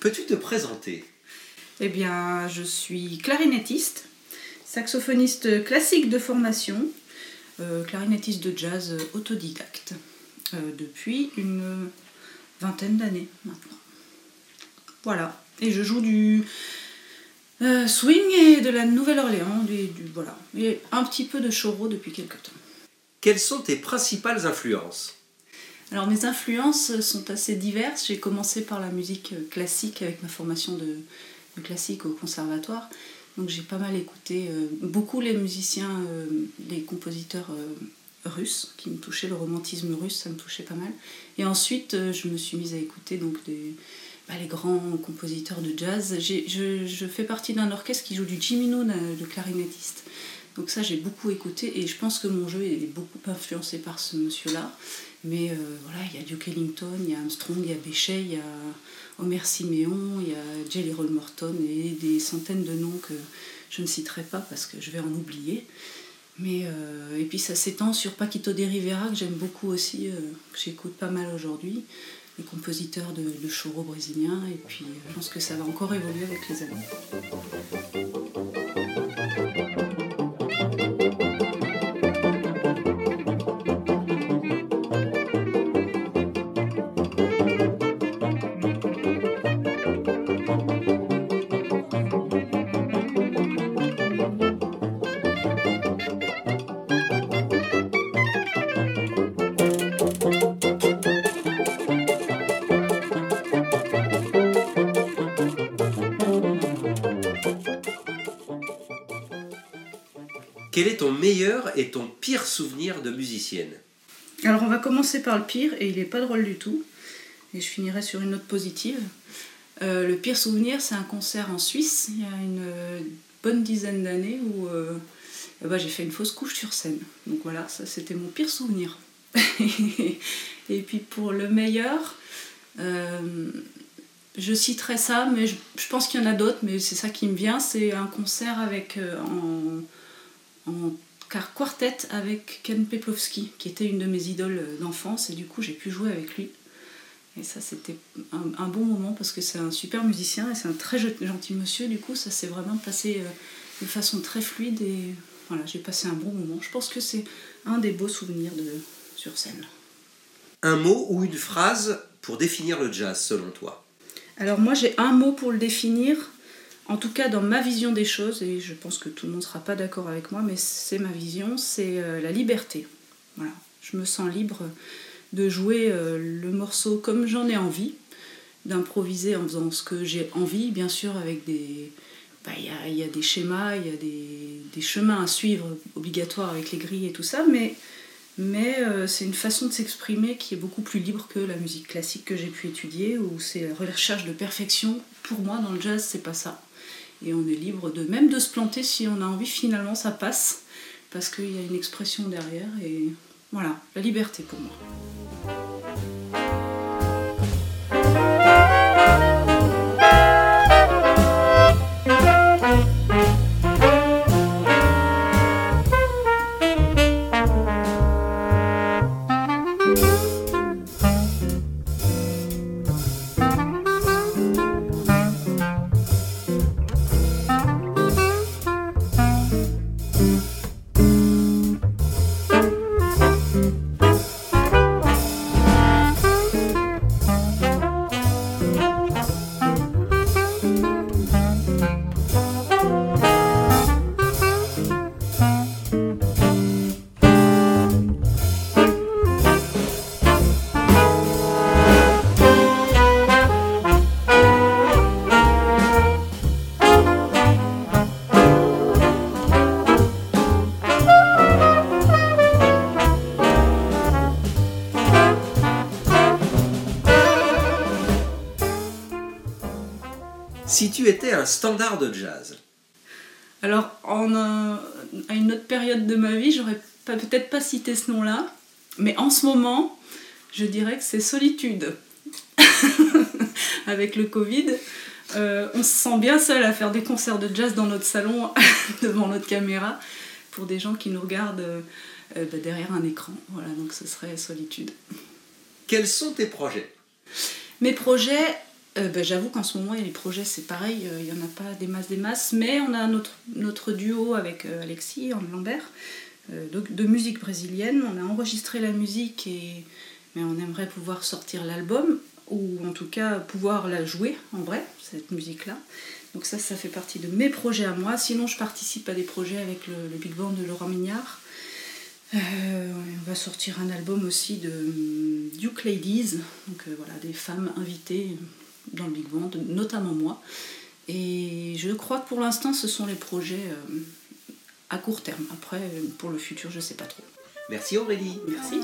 Peux-tu te présenter? Eh bien, je suis clarinettiste, saxophoniste classique de formation, euh, clarinettiste de jazz autodidacte euh, depuis une vingtaine d'années maintenant. Voilà. Et je joue du euh, swing et de la Nouvelle-Orléans, du, du- voilà. Et un petit peu de choro depuis quelques temps. Quelles sont tes principales influences? Alors mes influences sont assez diverses. J'ai commencé par la musique classique avec ma formation de, classique au conservatoire. Donc j'ai pas mal écouté euh, beaucoup les musiciens, euh, les compositeurs euh, russes qui me touchaient, le romantisme russe, ça me touchait pas mal. Et ensuite euh, je me suis mise à écouter donc des, bah, les grands compositeurs de jazz. Je, fais partie d'un orchestre qui joue du Jimmy Noon, euh, le clarinettiste. Donc ça j'ai beaucoup écouté et je pense que mon jeu est beaucoup influencé par ce monsieur-là. Mais euh, voilà, il y a Duke Ellington, il y a Armstrong, il y a Bechet, il y a Homer Siméon, il y a Jelly Roll Morton et des centaines de noms que je ne citerai pas parce que je vais en oublier. Mais, euh, et puis ça s'étend sur Paquito de Rivera que j'aime beaucoup aussi, euh, que j'écoute pas mal aujourd'hui, les compositeurs de, de choro brésiliens. Et puis je pense que ça va encore évoluer avec les années. Quel est ton meilleur et ton pire souvenir de musicienne Alors on va commencer par le pire et il n'est pas drôle du tout. Et je finirai sur une note positive. Euh, le pire souvenir, c'est un concert en Suisse il y a une euh, bonne dizaine d'années où euh, ben, j'ai fait une fausse couche sur scène. Donc voilà, ça c'était mon pire souvenir. et puis pour le meilleur, je citerai ça, mais je, pense qu'il y en a d'autres, mais c'est ça qui me vient. C'est un concert avec en car quartet avec Ken Peplowski, qui était une de mes idoles d'enfance, et du coup j'ai pu jouer avec lui. Et ça c'était un, un bon moment parce que c'est un super musicien et c'est un très gentil monsieur, du coup ça s'est vraiment passé euh, de façon très fluide et voilà, j'ai passé un bon moment. Je pense que c'est un des beaux souvenirs de, sur scène. Un mot ou une phrase pour définir le jazz selon toi? Alors moi j'ai un mot pour le définir, en tout cas dans ma vision des choses, et je pense que tout le monde ne sera pas d'accord avec moi, mais c'est ma vision, c'est euh, la liberté. Voilà. Je me sens libre de jouer euh, le morceau comme j'en ai envie, d'improviser en faisant ce que j'ai envie, bien sûr avec des... bah, Il y, a, des schémas, il y a des, des chemins à suivre obligatoires avec les grilles et tout ça, mais mais euh, c'est une façon de s'exprimer qui est beaucoup plus libre que la musique classique que j'ai pu étudier, où c'est la recherche de perfection. Pour moi, dans le jazz, c'est pas ça. Et on est libre de même de se planter si on a envie, finalement, ça passe, parce qu'il y a une expression derrière, et voilà, la liberté pour moi. Si tu étais un standard de jazz, Alors, en, à une autre période de ma vie, j'aurais peut-être pas cité ce nom-là, mais en ce moment, je dirais que c'est Solitude. Avec le Covid, euh, on se sent bien seul à faire des concerts de jazz dans notre salon, devant notre caméra, pour des gens qui nous regardent euh, euh, bah, derrière un écran. Voilà, donc ce serait Solitude. quels sont tes projets? Mes projets, euh, ben, j'avoue qu'en ce moment, les projets, c'est pareil, il n'y en a pas des masses, des masses, mais on a notre, notre duo avec Alexis en Lambert de, musique brésilienne. On a enregistré la musique, et, mais on aimerait pouvoir sortir l'album, ou en tout cas pouvoir la jouer en vrai, cette musique-là. Donc ça, ça fait partie de mes projets à moi. Sinon, je participe à des projets avec le, Big Band de Laurent Mignard. Euh, on va sortir un album aussi de euh, Duke Ladies, donc euh, voilà, des femmes invitées dans le Big Band, notamment moi. Et je crois que pour l'instant, ce sont les projets à court terme. Après, pour le futur, je ne sais pas trop. Merci Aurélie. Merci.